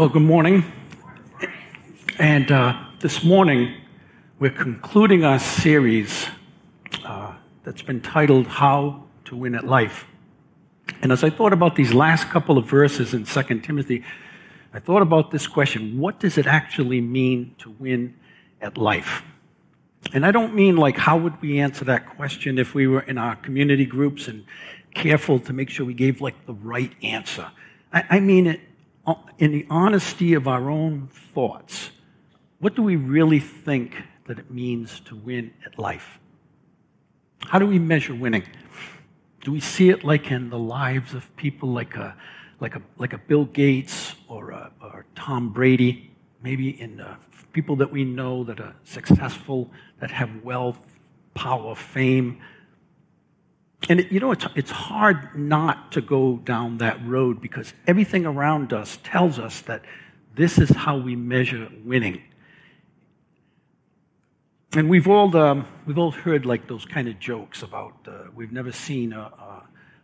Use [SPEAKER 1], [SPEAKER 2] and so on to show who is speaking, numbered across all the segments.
[SPEAKER 1] Well, good morning. And uh, this morning, we're concluding our series uh, that's been titled How to Win at Life. And as I thought about these last couple of verses in 2 Timothy, I thought about this question what does it actually mean to win at life? And I don't mean like how would we answer that question if we were in our community groups and careful to make sure we gave like the right answer. I, I mean it in the honesty of our own thoughts. What do we really think that it means to win at life? How do we measure winning? Do we see it like in the lives of people like a, like a, like a Bill Gates or, a, or Tom Brady? Maybe in the people that we know that are successful, that have wealth, power, fame. And it, you know, it's, it's hard not to go down that road because everything around us tells us that this is how we measure winning. And we've all, um, we've all heard like those kind of jokes about uh, we've never seen a, a,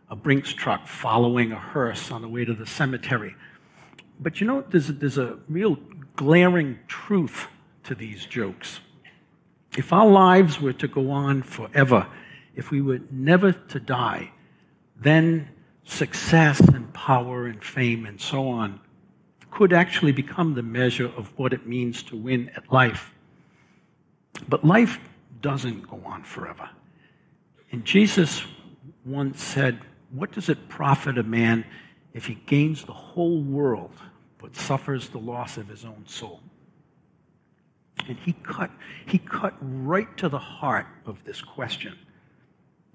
[SPEAKER 1] a Brinks truck following a hearse on the way to the cemetery. But you know, there's a, there's a real glaring truth to these jokes. If our lives were to go on forever, if we were never to die, then success and power and fame and so on could actually become the measure of what it means to win at life. But life doesn't go on forever. And Jesus once said, What does it profit a man if he gains the whole world but suffers the loss of his own soul? And he cut, he cut right to the heart of this question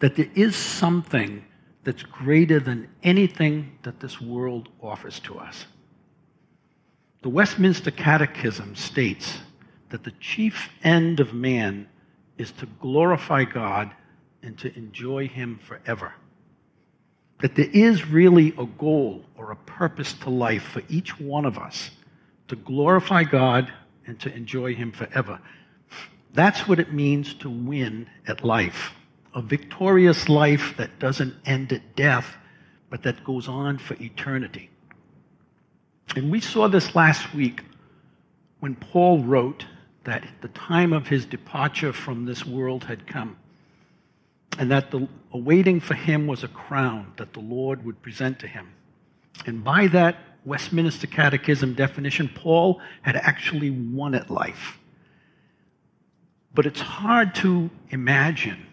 [SPEAKER 1] that there is something that's greater than anything that this world offers to us. The Westminster Catechism states that the chief end of man is to glorify God and to enjoy Him forever. That there is really a goal or a purpose to life for each one of us to glorify God and to enjoy Him forever. That's what it means to win at life. A victorious life that doesn't end at death, but that goes on for eternity. And we saw this last week when Paul wrote that the time of his departure from this world had come, and that the awaiting for him was a crown that the Lord would present to him. And by that Westminster Catechism definition, Paul had actually won at life. But it's hard to imagine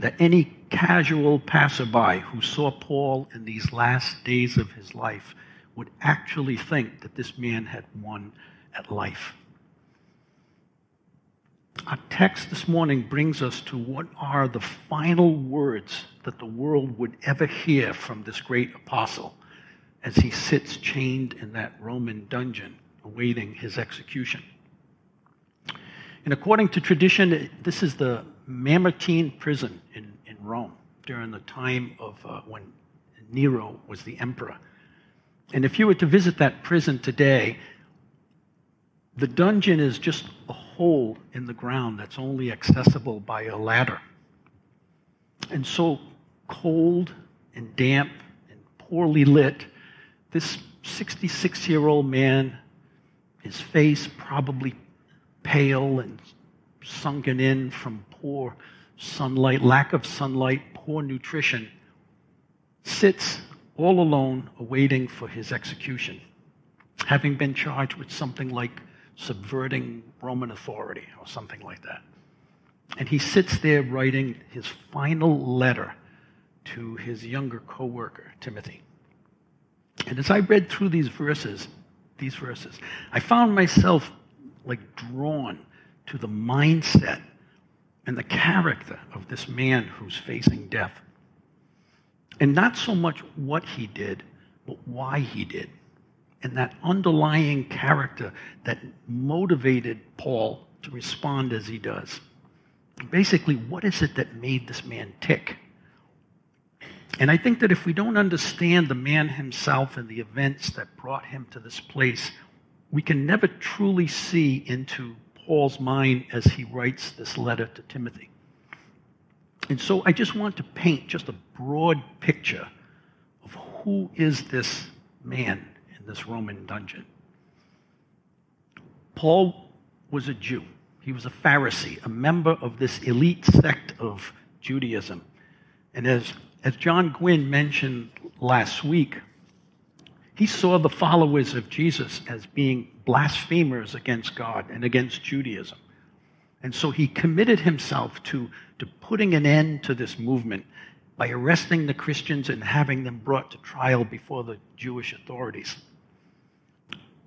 [SPEAKER 1] that any casual passerby who saw Paul in these last days of his life would actually think that this man had won at life. Our text this morning brings us to what are the final words that the world would ever hear from this great apostle as he sits chained in that Roman dungeon awaiting his execution. And according to tradition, this is the Mamertine prison in, in Rome during the time of uh, when Nero was the emperor. And if you were to visit that prison today, the dungeon is just a hole in the ground that's only accessible by a ladder. And so cold and damp and poorly lit, this 66 year old man, his face probably pale and sunken in from poor sunlight, lack of sunlight, poor nutrition, sits all alone awaiting for his execution, having been charged with something like subverting Roman authority or something like that. And he sits there writing his final letter to his younger co-worker, Timothy. And as I read through these verses, these verses, I found myself like drawn to the mindset and the character of this man who's facing death. And not so much what he did, but why he did and that underlying character that motivated Paul to respond as he does. Basically, what is it that made this man tick? And I think that if we don't understand the man himself and the events that brought him to this place, we can never truly see into Paul's mind as he writes this letter to Timothy. And so I just want to paint just a broad picture of who is this man in this Roman dungeon. Paul was a Jew. He was a Pharisee, a member of this elite sect of Judaism. And as, as John Gwynn mentioned last week, he saw the followers of Jesus as being blasphemers against God and against Judaism. And so he committed himself to, to putting an end to this movement by arresting the Christians and having them brought to trial before the Jewish authorities.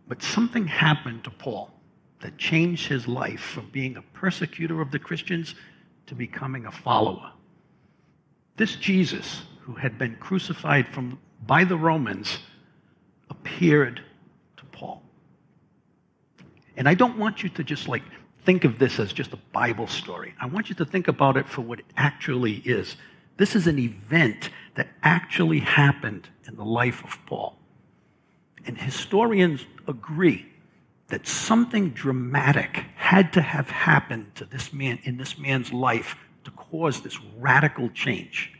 [SPEAKER 1] But something happened to Paul that changed his life from being a persecutor of the Christians to becoming a follower. This Jesus, who had been crucified from, by the Romans, appeared to Paul. And I don't want you to just like think of this as just a Bible story. I want you to think about it for what it actually is. This is an event that actually happened in the life of Paul. And historians agree that something dramatic had to have happened to this man in this man's life to cause this radical change.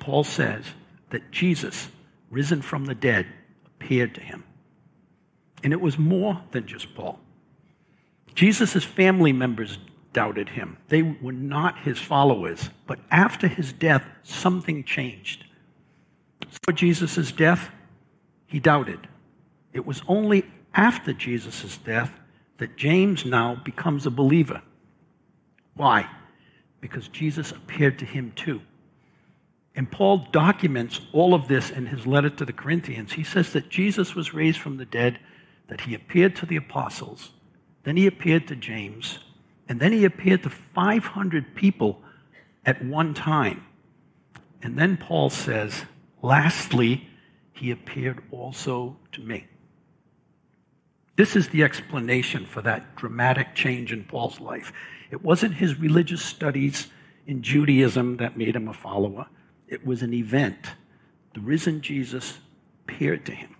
[SPEAKER 1] Paul says that Jesus, risen from the dead, appeared to him. And it was more than just Paul. Jesus' family members doubted him. They were not his followers. But after his death, something changed. For Jesus' death, he doubted. It was only after Jesus' death that James now becomes a believer. Why? Because Jesus appeared to him too. And Paul documents all of this in his letter to the Corinthians. He says that Jesus was raised from the dead, that he appeared to the apostles, then he appeared to James, and then he appeared to 500 people at one time. And then Paul says, lastly, he appeared also to me. This is the explanation for that dramatic change in Paul's life. It wasn't his religious studies in Judaism that made him a follower, it was an event. The risen Jesus appeared to him.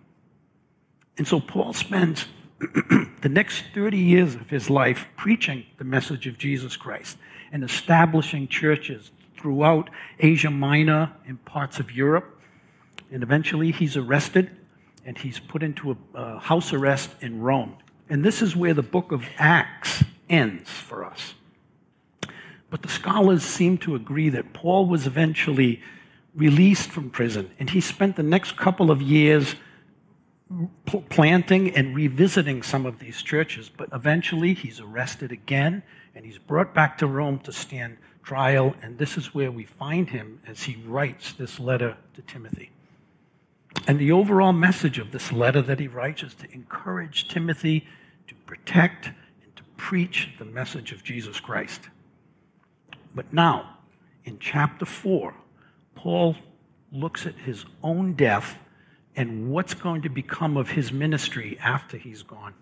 [SPEAKER 1] And so Paul spends the next 30 years of his life preaching the message of Jesus Christ and establishing churches throughout Asia Minor and parts of Europe. And eventually he's arrested and he's put into a, a house arrest in Rome. And this is where the book of Acts ends for us. But the scholars seem to agree that Paul was eventually released from prison, and he spent the next couple of years planting and revisiting some of these churches, but eventually he's arrested again and he's brought back to Rome to stand trial. And this is where we find him as he writes this letter to Timothy. And the overall message of this letter that he writes is to encourage Timothy to protect and to preach the message of Jesus Christ. But now, in chapter 4, Paul looks at his own death and what's going to become of his ministry after he's gone.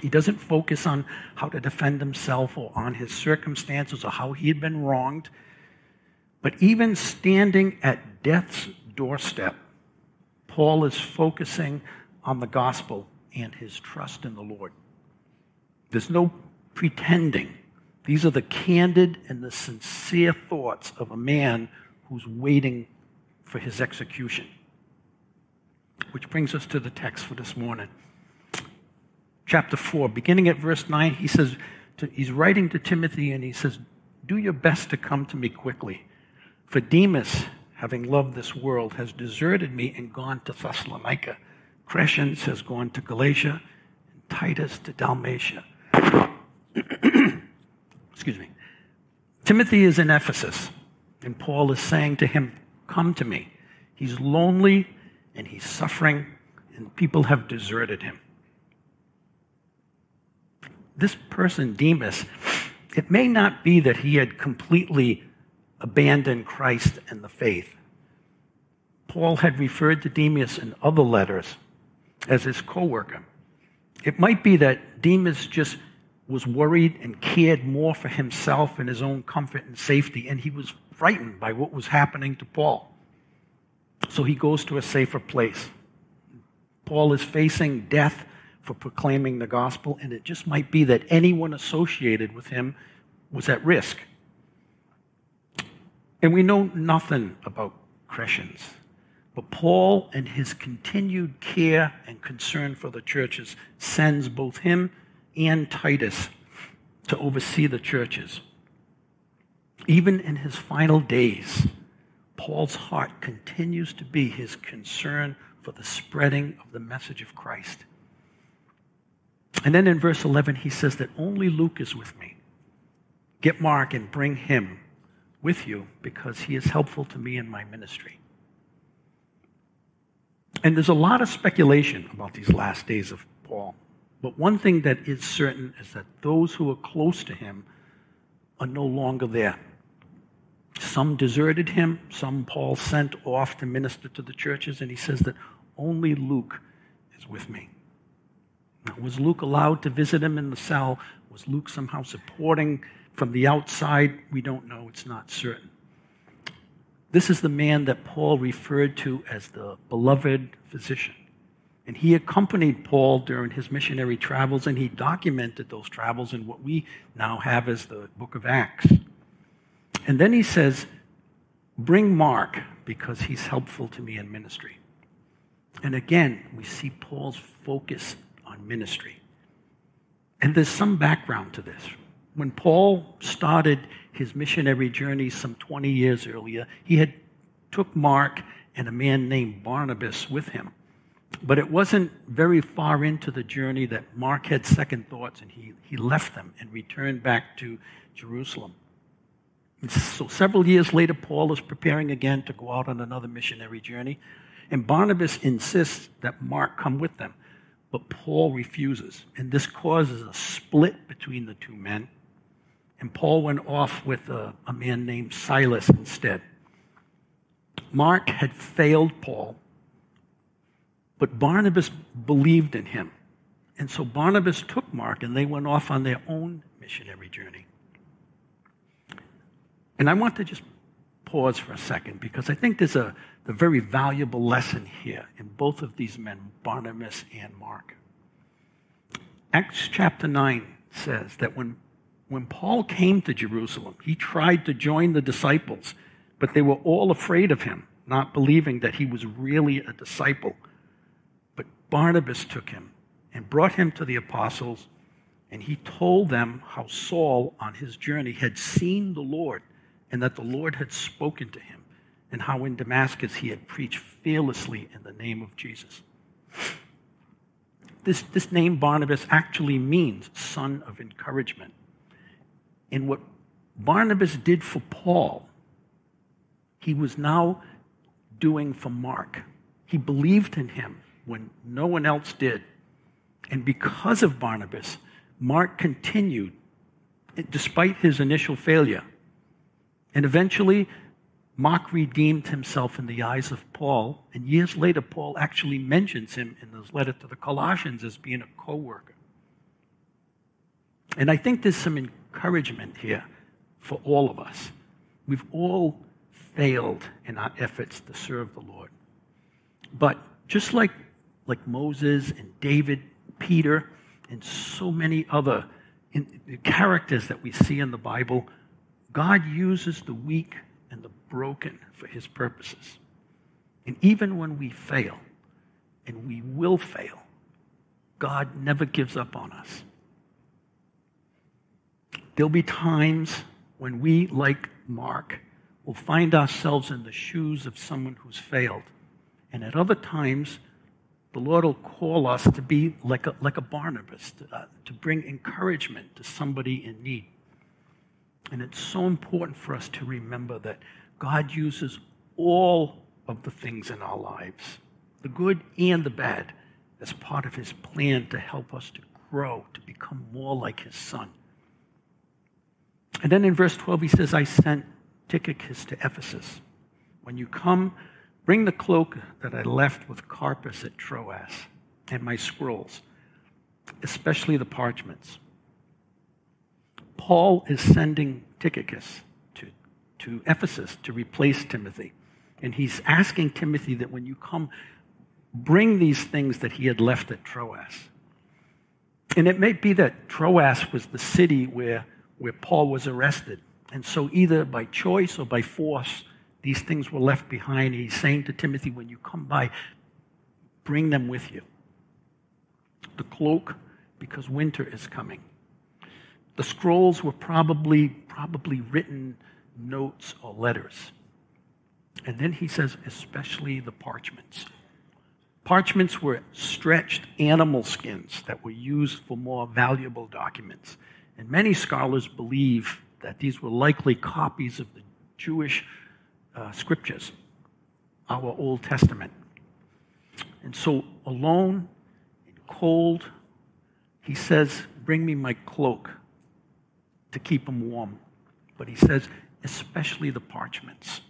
[SPEAKER 1] He doesn't focus on how to defend himself or on his circumstances or how he had been wronged. But even standing at death's doorstep, Paul is focusing on the gospel and his trust in the Lord. There's no pretending. These are the candid and the sincere thoughts of a man who's waiting for his execution. Which brings us to the text for this morning. Chapter 4, beginning at verse 9, he says, to, he's writing to Timothy and he says, Do your best to come to me quickly. For Demas, having loved this world, has deserted me and gone to Thessalonica. Crescens has gone to Galatia, and Titus to Dalmatia. Excuse me. Timothy is in Ephesus, and Paul is saying to him, Come to me. He's lonely and he's suffering, and people have deserted him. This person, Demas, it may not be that he had completely abandoned Christ and the faith. Paul had referred to Demas in other letters as his co worker. It might be that Demas just was worried and cared more for himself and his own comfort and safety, and he was frightened by what was happening to Paul. So he goes to a safer place. Paul is facing death for proclaiming the gospel, and it just might be that anyone associated with him was at risk. And we know nothing about Crescens, But Paul, in his continued care and concern for the churches, sends both him and Titus to oversee the churches. Even in his final days, Paul's heart continues to be his concern for the spreading of the message of Christ. And then in verse 11, he says that only Luke is with me. Get Mark and bring him with you because he is helpful to me in my ministry. And there's a lot of speculation about these last days of Paul. But one thing that is certain is that those who are close to him are no longer there. Some deserted him, some Paul sent off to minister to the churches, and he says that only Luke is with me. Now, was Luke allowed to visit him in the cell? Was Luke somehow supporting from the outside? We don't know, it's not certain. This is the man that Paul referred to as the beloved physician. And he accompanied Paul during his missionary travels, and he documented those travels in what we now have as the book of Acts. And then he says, Bring Mark because he's helpful to me in ministry. And again, we see Paul's focus on ministry. And there's some background to this. When Paul started his missionary journey some 20 years earlier, he had took Mark and a man named Barnabas with him. But it wasn't very far into the journey that Mark had second thoughts and he, he left them and returned back to Jerusalem. And so several years later, Paul is preparing again to go out on another missionary journey. And Barnabas insists that Mark come with them. But Paul refuses. And this causes a split between the two men. And Paul went off with a, a man named Silas instead. Mark had failed Paul but Barnabas believed in him. And so Barnabas took Mark and they went off on their own missionary journey. And I want to just pause for a second because I think there's a, a very valuable lesson here in both of these men, Barnabas and Mark. Acts chapter 9 says that when, when Paul came to Jerusalem, he tried to join the disciples, but they were all afraid of him, not believing that he was really a disciple Barnabas took him and brought him to the apostles, and he told them how Saul, on his journey, had seen the Lord and that the Lord had spoken to him, and how in Damascus he had preached fearlessly in the name of Jesus. This, this name, Barnabas, actually means son of encouragement. And what Barnabas did for Paul, he was now doing for Mark. He believed in him when no one else did. And because of Barnabas, Mark continued despite his initial failure. And eventually, Mark redeemed himself in the eyes of Paul. And years later, Paul actually mentions him in his letter to the Colossians as being a co worker. And I think there's some encouragement here for all of us. We've all failed in our efforts to serve the Lord. But just like like Moses and David, Peter, and so many other characters that we see in the Bible, God uses the weak and the broken for his purposes. And even when we fail, and we will fail, God never gives up on us. There'll be times when we, like Mark, will find ourselves in the shoes of someone who's failed. And at other times, the Lord will call us to be like a, like a Barnabas, to, uh, to bring encouragement to somebody in need. And it's so important for us to remember that God uses all of the things in our lives, the good and the bad, as part of his plan to help us to grow, to become more like his son. And then in verse 12, he says, I sent Tychicus to Ephesus. When you come, Bring the cloak that I left with Carpus at Troas and my scrolls, especially the parchments. Paul is sending Tychicus to, to Ephesus to replace Timothy. And he's asking Timothy that when you come, bring these things that he had left at Troas. And it may be that Troas was the city where, where Paul was arrested. And so, either by choice or by force, These things were left behind. He's saying to Timothy, when you come by, bring them with you. The cloak, because winter is coming. The scrolls were probably, probably written notes or letters. And then he says, especially the parchments. Parchments were stretched animal skins that were used for more valuable documents. And many scholars believe that these were likely copies of the Jewish uh, scriptures, our Old Testament. And so, alone, and cold, he says, Bring me my cloak to keep him warm. But he says, especially the parchments.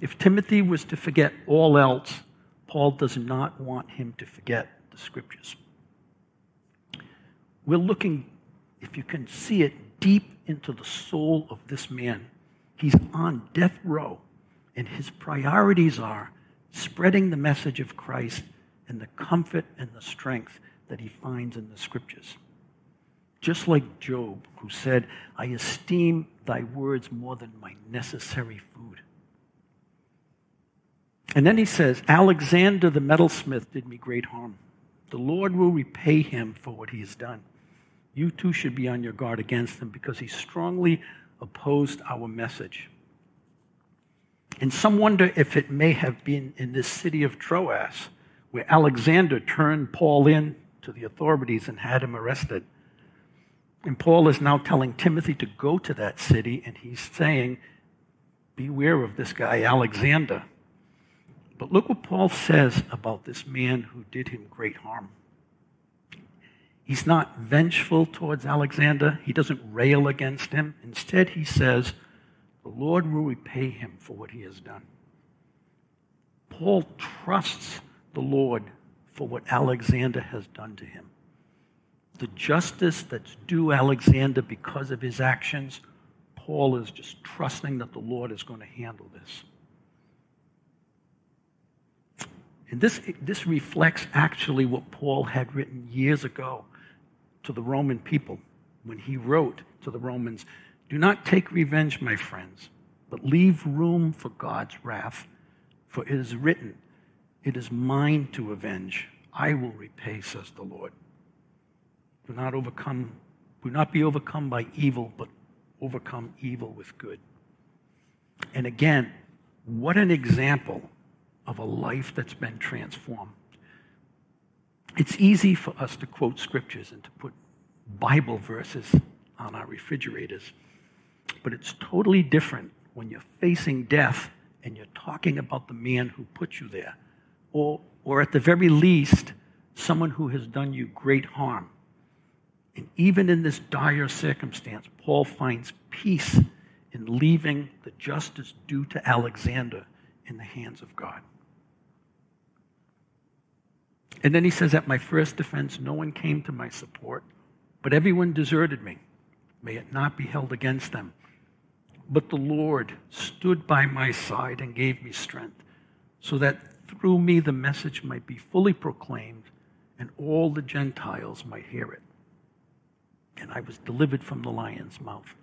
[SPEAKER 1] If Timothy was to forget all else, Paul does not want him to forget the scriptures. We're looking, if you can see it, deep into the soul of this man. He's on death row, and his priorities are spreading the message of Christ and the comfort and the strength that he finds in the scriptures. Just like Job, who said, I esteem thy words more than my necessary food. And then he says, Alexander the metalsmith did me great harm. The Lord will repay him for what he has done. You too should be on your guard against him because he strongly opposed our message. And some wonder if it may have been in this city of Troas where Alexander turned Paul in to the authorities and had him arrested. And Paul is now telling Timothy to go to that city, and he's saying, Beware of this guy, Alexander. But look what Paul says about this man who did him great harm. He's not vengeful towards Alexander, he doesn't rail against him. Instead, he says, The Lord will repay him for what he has done. Paul trusts the Lord for what Alexander has done to him. The justice that's due Alexander because of his actions, Paul is just trusting that the Lord is going to handle this. And this, this reflects actually what Paul had written years ago to the Roman people when he wrote to the Romans Do not take revenge, my friends, but leave room for God's wrath. For it is written, It is mine to avenge. I will repay, says the Lord. Do not overcome, do not be overcome by evil, but overcome evil with good. And again, what an example of a life that's been transformed. It's easy for us to quote scriptures and to put Bible verses on our refrigerators, but it's totally different when you're facing death and you're talking about the man who put you there, or, or at the very least, someone who has done you great harm. And even in this dire circumstance, Paul finds peace in leaving the justice due to Alexander in the hands of God. And then he says, At my first defense, no one came to my support, but everyone deserted me. May it not be held against them. But the Lord stood by my side and gave me strength, so that through me the message might be fully proclaimed and all the Gentiles might hear it. And I was delivered from the lion's mouth.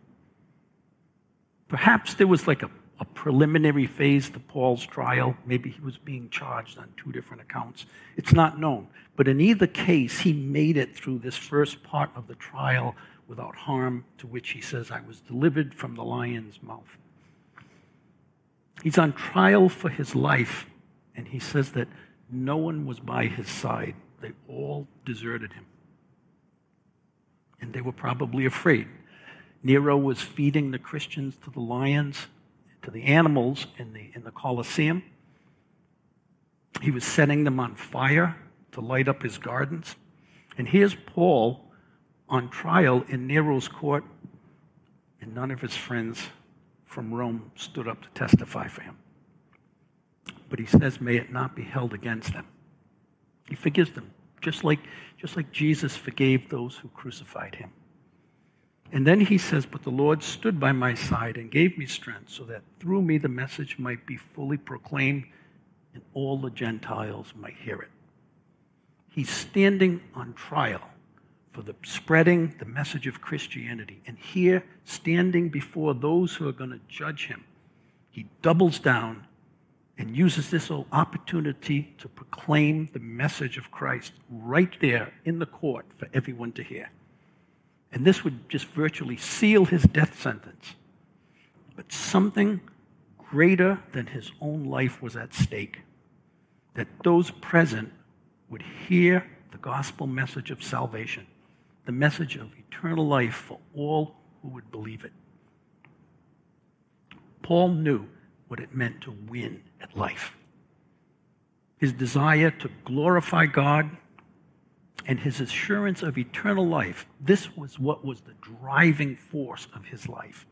[SPEAKER 1] Perhaps there was like a a preliminary phase to Paul's trial. Maybe he was being charged on two different accounts. It's not known. But in either case, he made it through this first part of the trial without harm, to which he says, I was delivered from the lion's mouth. He's on trial for his life, and he says that no one was by his side. They all deserted him. And they were probably afraid. Nero was feeding the Christians to the lions to the animals in the, in the Colosseum. He was setting them on fire to light up his gardens. And here's Paul on trial in Nero's court, and none of his friends from Rome stood up to testify for him. But he says, May it not be held against them. He forgives them, just like, just like Jesus forgave those who crucified him. And then he says, But the Lord stood by my side and gave me strength so that through me the message might be fully proclaimed and all the Gentiles might hear it. He's standing on trial for the spreading the message of Christianity. And here, standing before those who are going to judge him, he doubles down and uses this opportunity to proclaim the message of Christ right there in the court for everyone to hear. And this would just virtually seal his death sentence. But something greater than his own life was at stake. That those present would hear the gospel message of salvation, the message of eternal life for all who would believe it. Paul knew what it meant to win at life. His desire to glorify God and his assurance of eternal life, this was what was the driving force of his life,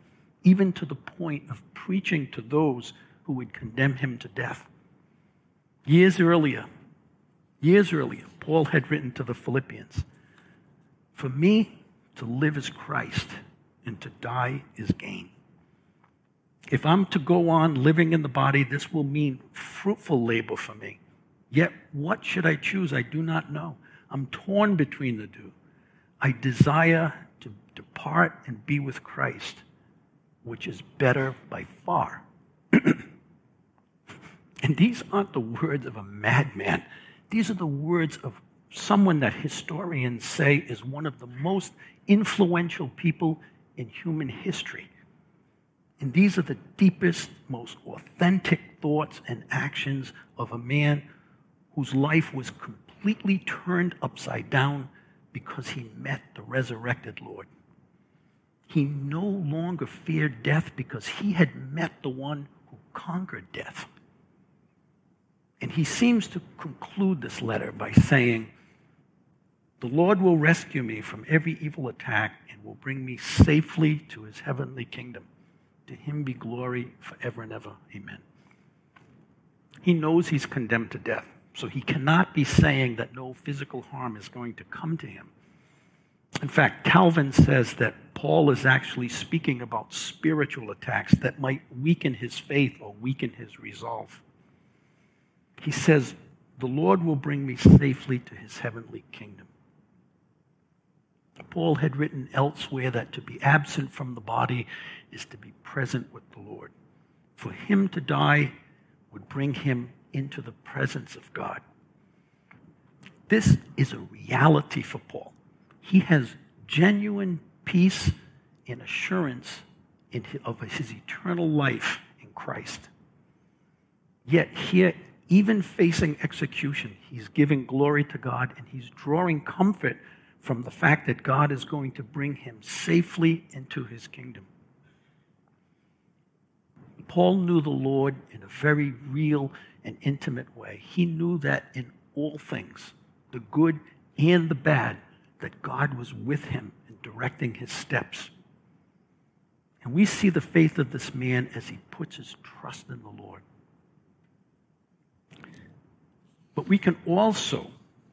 [SPEAKER 1] even to the point of preaching to those who would condemn him to death. Years earlier, years earlier, Paul had written to the Philippians For me to live is Christ, and to die is gain. If I'm to go on living in the body, this will mean fruitful labor for me. Yet, what should I choose? I do not know. I'm torn between the two. I desire to depart and be with Christ, which is better by far. and these aren't the words of a madman, these are the words of someone that historians say is one of the most influential people in human history. And these are the deepest, most authentic thoughts and actions of a man whose life was completely turned upside down because he met the resurrected Lord. He no longer feared death because he had met the one who conquered death. And he seems to conclude this letter by saying, The Lord will rescue me from every evil attack and will bring me safely to his heavenly kingdom. To him be glory forever and ever. Amen. He knows he's condemned to death, so he cannot be saying that no physical harm is going to come to him. In fact, Calvin says that Paul is actually speaking about spiritual attacks that might weaken his faith or weaken his resolve. He says, The Lord will bring me safely to his heavenly kingdom. Paul had written elsewhere that to be absent from the body is to be present with the Lord. For him to die would bring him into the presence of God. This is a reality for Paul. He has genuine peace and assurance his, of his eternal life in Christ. Yet, here, even facing execution, he's giving glory to God and he's drawing comfort from the fact that God is going to bring him safely into his kingdom. Paul knew the Lord in a very real and intimate way. He knew that in all things, the good and the bad, that God was with him and directing his steps. And we see the faith of this man as he puts his trust in the Lord. But we can also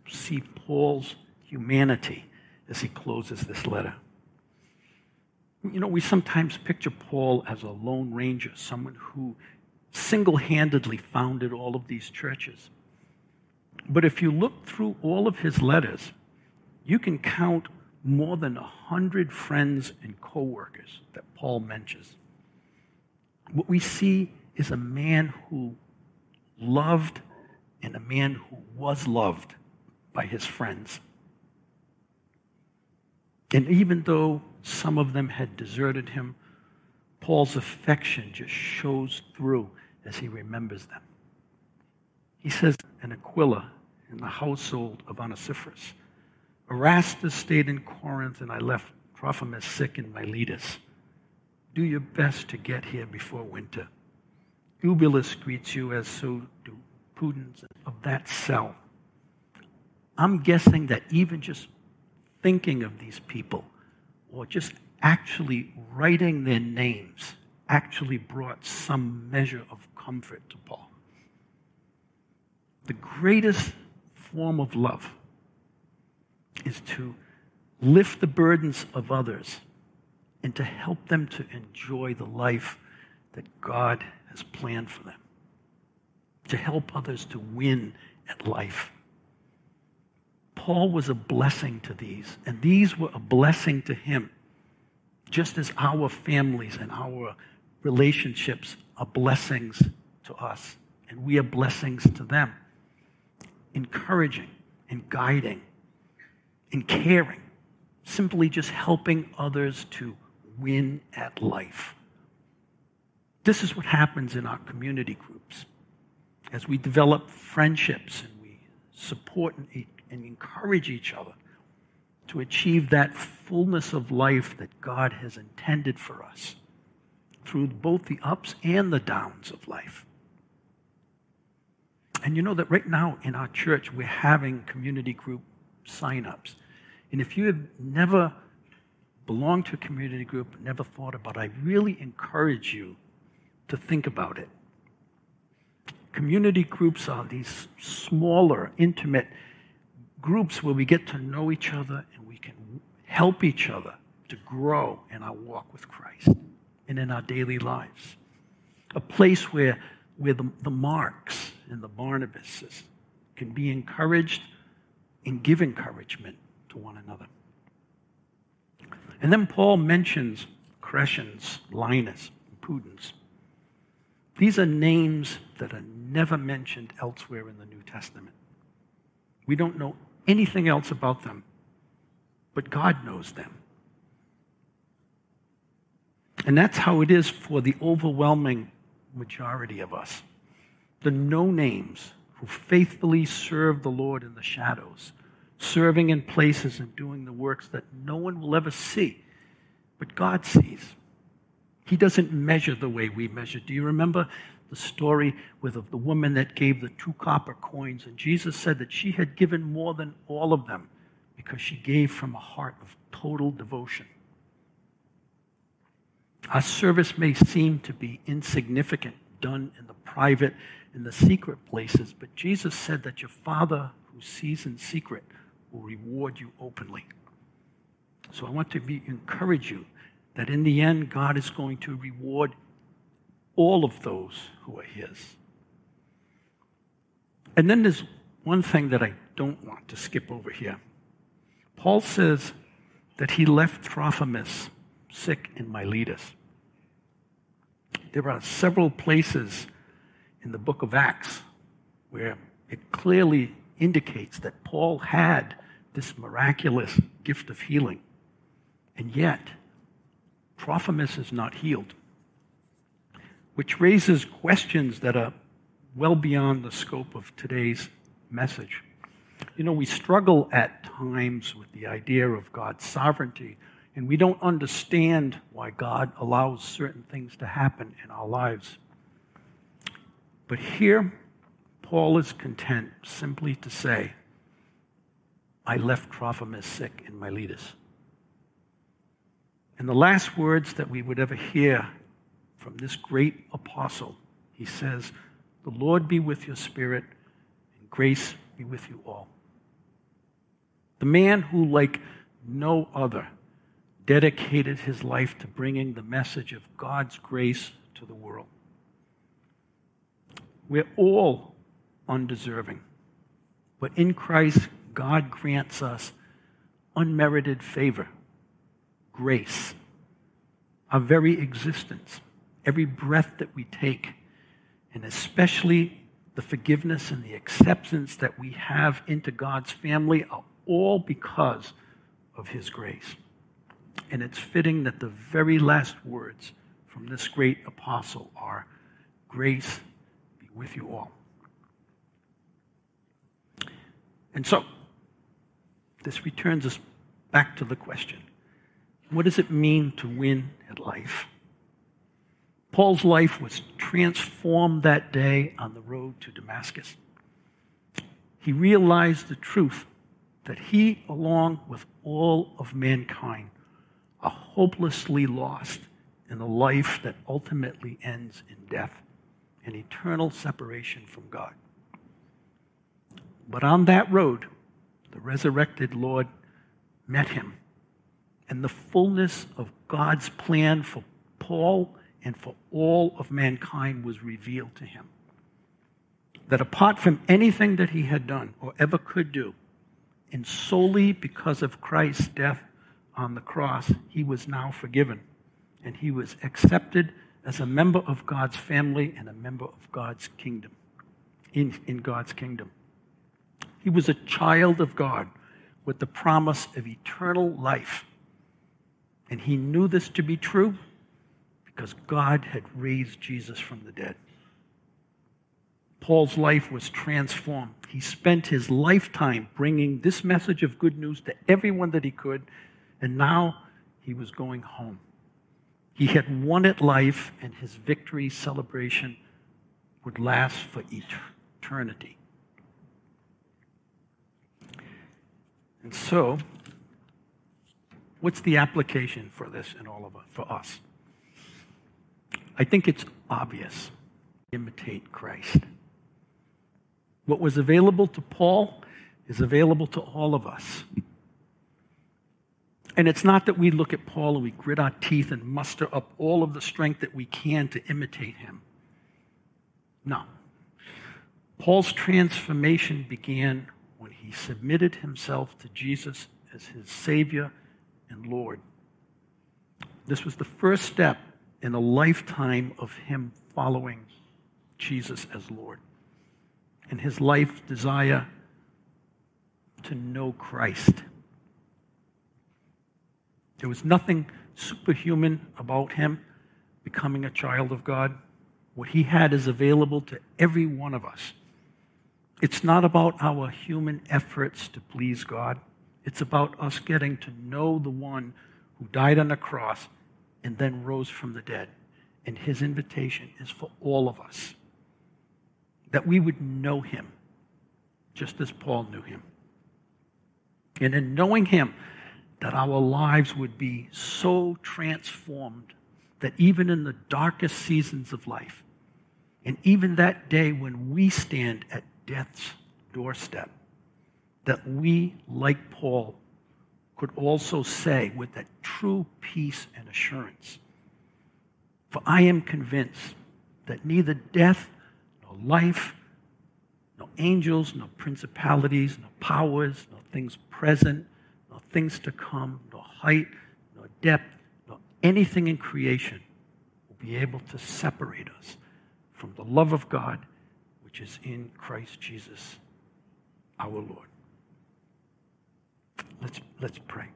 [SPEAKER 1] see Paul's humanity as he closes this letter. You know, we sometimes picture Paul as a lone ranger, someone who single handedly founded all of these churches. But if you look through all of his letters, you can count more than a hundred friends and co workers that Paul mentions. What we see is a man who loved and a man who was loved by his friends. And even though some of them had deserted him, Paul's affection just shows through as he remembers them. He says, in Aquila, in the household of Onesiphorus, Erastus stayed in Corinth, and I left Trophimus sick in Miletus. Do your best to get here before winter. Eubulus greets you, as so do Pudens of that cell. I'm guessing that even just thinking of these people or just actually writing their names actually brought some measure of comfort to Paul. The greatest form of love is to lift the burdens of others and to help them to enjoy the life that God has planned for them, to help others to win at life. Paul was a blessing to these, and these were a blessing to him, just as our families and our relationships are blessings to us, and we are blessings to them. Encouraging and guiding and caring, simply just helping others to win at life. This is what happens in our community groups. As we develop friendships and we support and, encourage each other to achieve that fullness of life that God has intended for us through both the ups and the downs of life. And you know that right now in our church, we're having community group sign-ups. And if you have never belonged to a community group, never thought about it, I really encourage you to think about it. Community groups are these smaller, intimate groups where we get to know each other and we can help each other to grow in our walk with Christ and in our daily lives. A place where, where the, the Marks and the Barnabases can be encouraged and give encouragement to one another. And then Paul mentions Crescens, Linus, and Pudens. These are names that are never mentioned elsewhere in the New Testament. We don't know anything else about them, but God knows them. And that's how it is for the overwhelming majority of us. The no names who faithfully serve the Lord in the shadows, serving in places and doing the works that no one will ever see, but God sees. He doesn't measure the way we measure. Do you remember the story with of the woman that gave the two copper coins? And Jesus said that she had given more than all of them because she gave from a heart of total devotion. Our service may seem to be insignificant, done in the private, in the secret places, but Jesus said that your Father who sees in secret will reward you openly. So I want to be, encourage you that in the end, God is going to reward all of those who are His. And then there's one thing that I don't want to skip over here. Paul says that he left Trophimus sick in Miletus. There are several places in the book of Acts where it clearly indicates that Paul had this miraculous gift of healing. And yet, Trophimus is not healed, which raises questions that are well beyond the scope of today's message. You know, we struggle at times with the idea of God's sovereignty, and we don't understand why God allows certain things to happen in our lives. But here, Paul is content simply to say, I left Trophimus sick in Miletus. And the last words that we would ever hear from this great apostle, he says, The Lord be with your spirit, and grace be with you all. The man who, like no other, dedicated his life to bringing the message of God's grace to the world. We're all undeserving, but in Christ, God grants us unmerited favor grace. Our very existence, every breath that we take, and especially the forgiveness and the acceptance that we have into God's family are all because of His grace. And it's fitting that the very last words from this great apostle are Grace be with you all. And so, this returns us back to the question what does it mean to win at life? Paul's life was transformed that day on the road to Damascus. He realized the truth that he, along with all of mankind, are hopelessly lost in a life that ultimately ends in death and eternal separation from God. But on that road, the resurrected Lord met him and the fullness of God's plan for Paul and for all of mankind was revealed to him. That apart from anything that he had done or ever could do, and solely because of Christ's death on the cross, he was now forgiven and he was accepted as a member of God's family and a member of God's kingdom, in, in God's kingdom. He was a child of God with the promise of eternal life. And he knew this to be true because God had raised Jesus from the dead. Paul's life was transformed. He spent his lifetime bringing this message of good news to everyone that he could, and now he was going home. He had won at life, and his victory celebration would last for eternity. And so, what's the application for this in all of us, for us? I think it's obvious. Imitate Christ. What was available to Paul is available to all of us. And it's not that we look at Paul and we grit our teeth and muster up all of the strength that we can to imitate him. No. Paul's transformation began when he submitted himself to Jesus as his Savior and Lord. This was the first step in a lifetime of him following Jesus as Lord. And his life desire to know Christ. There was nothing superhuman about him becoming a child of God. What he had is available to every one of us. It's not about our human efforts to please God. It's about us getting to know the one who died on the cross and then rose from the dead. And his invitation is for all of us that we would know him just as Paul knew him. And in knowing him, that our lives would be so transformed that even in the darkest seasons of life, and even that day when we stand at death's doorstep, that we, like Paul, could also say with that true peace and assurance, For I am convinced that neither death nor life, no angels, no principalities, no powers, no things present, nor things to come, nor height, nor depth, nor anything in creation will be able to separate us from the love of God which is in Christ Jesus our Lord. Let's, let's pray.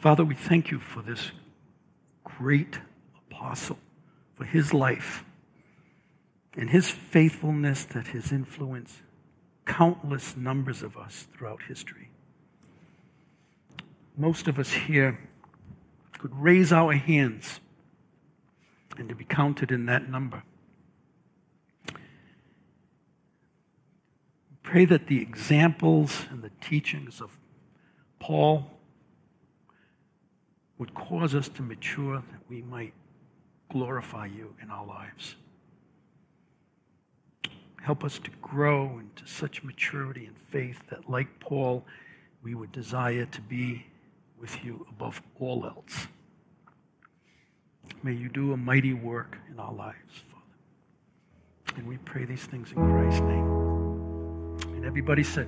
[SPEAKER 1] Father, we thank you for this great apostle, for his life and his faithfulness that has influenced countless numbers of us throughout history. Most of us here could raise our hands and to be counted in that number. Pray that the examples and the teachings of Paul would cause us to mature that we might glorify you in our lives. Help us to grow into such maturity and faith that, like Paul, we would desire to be with you above all else. May you do a mighty work in our lives, Father. And we pray these things in Christ's name. And everybody said,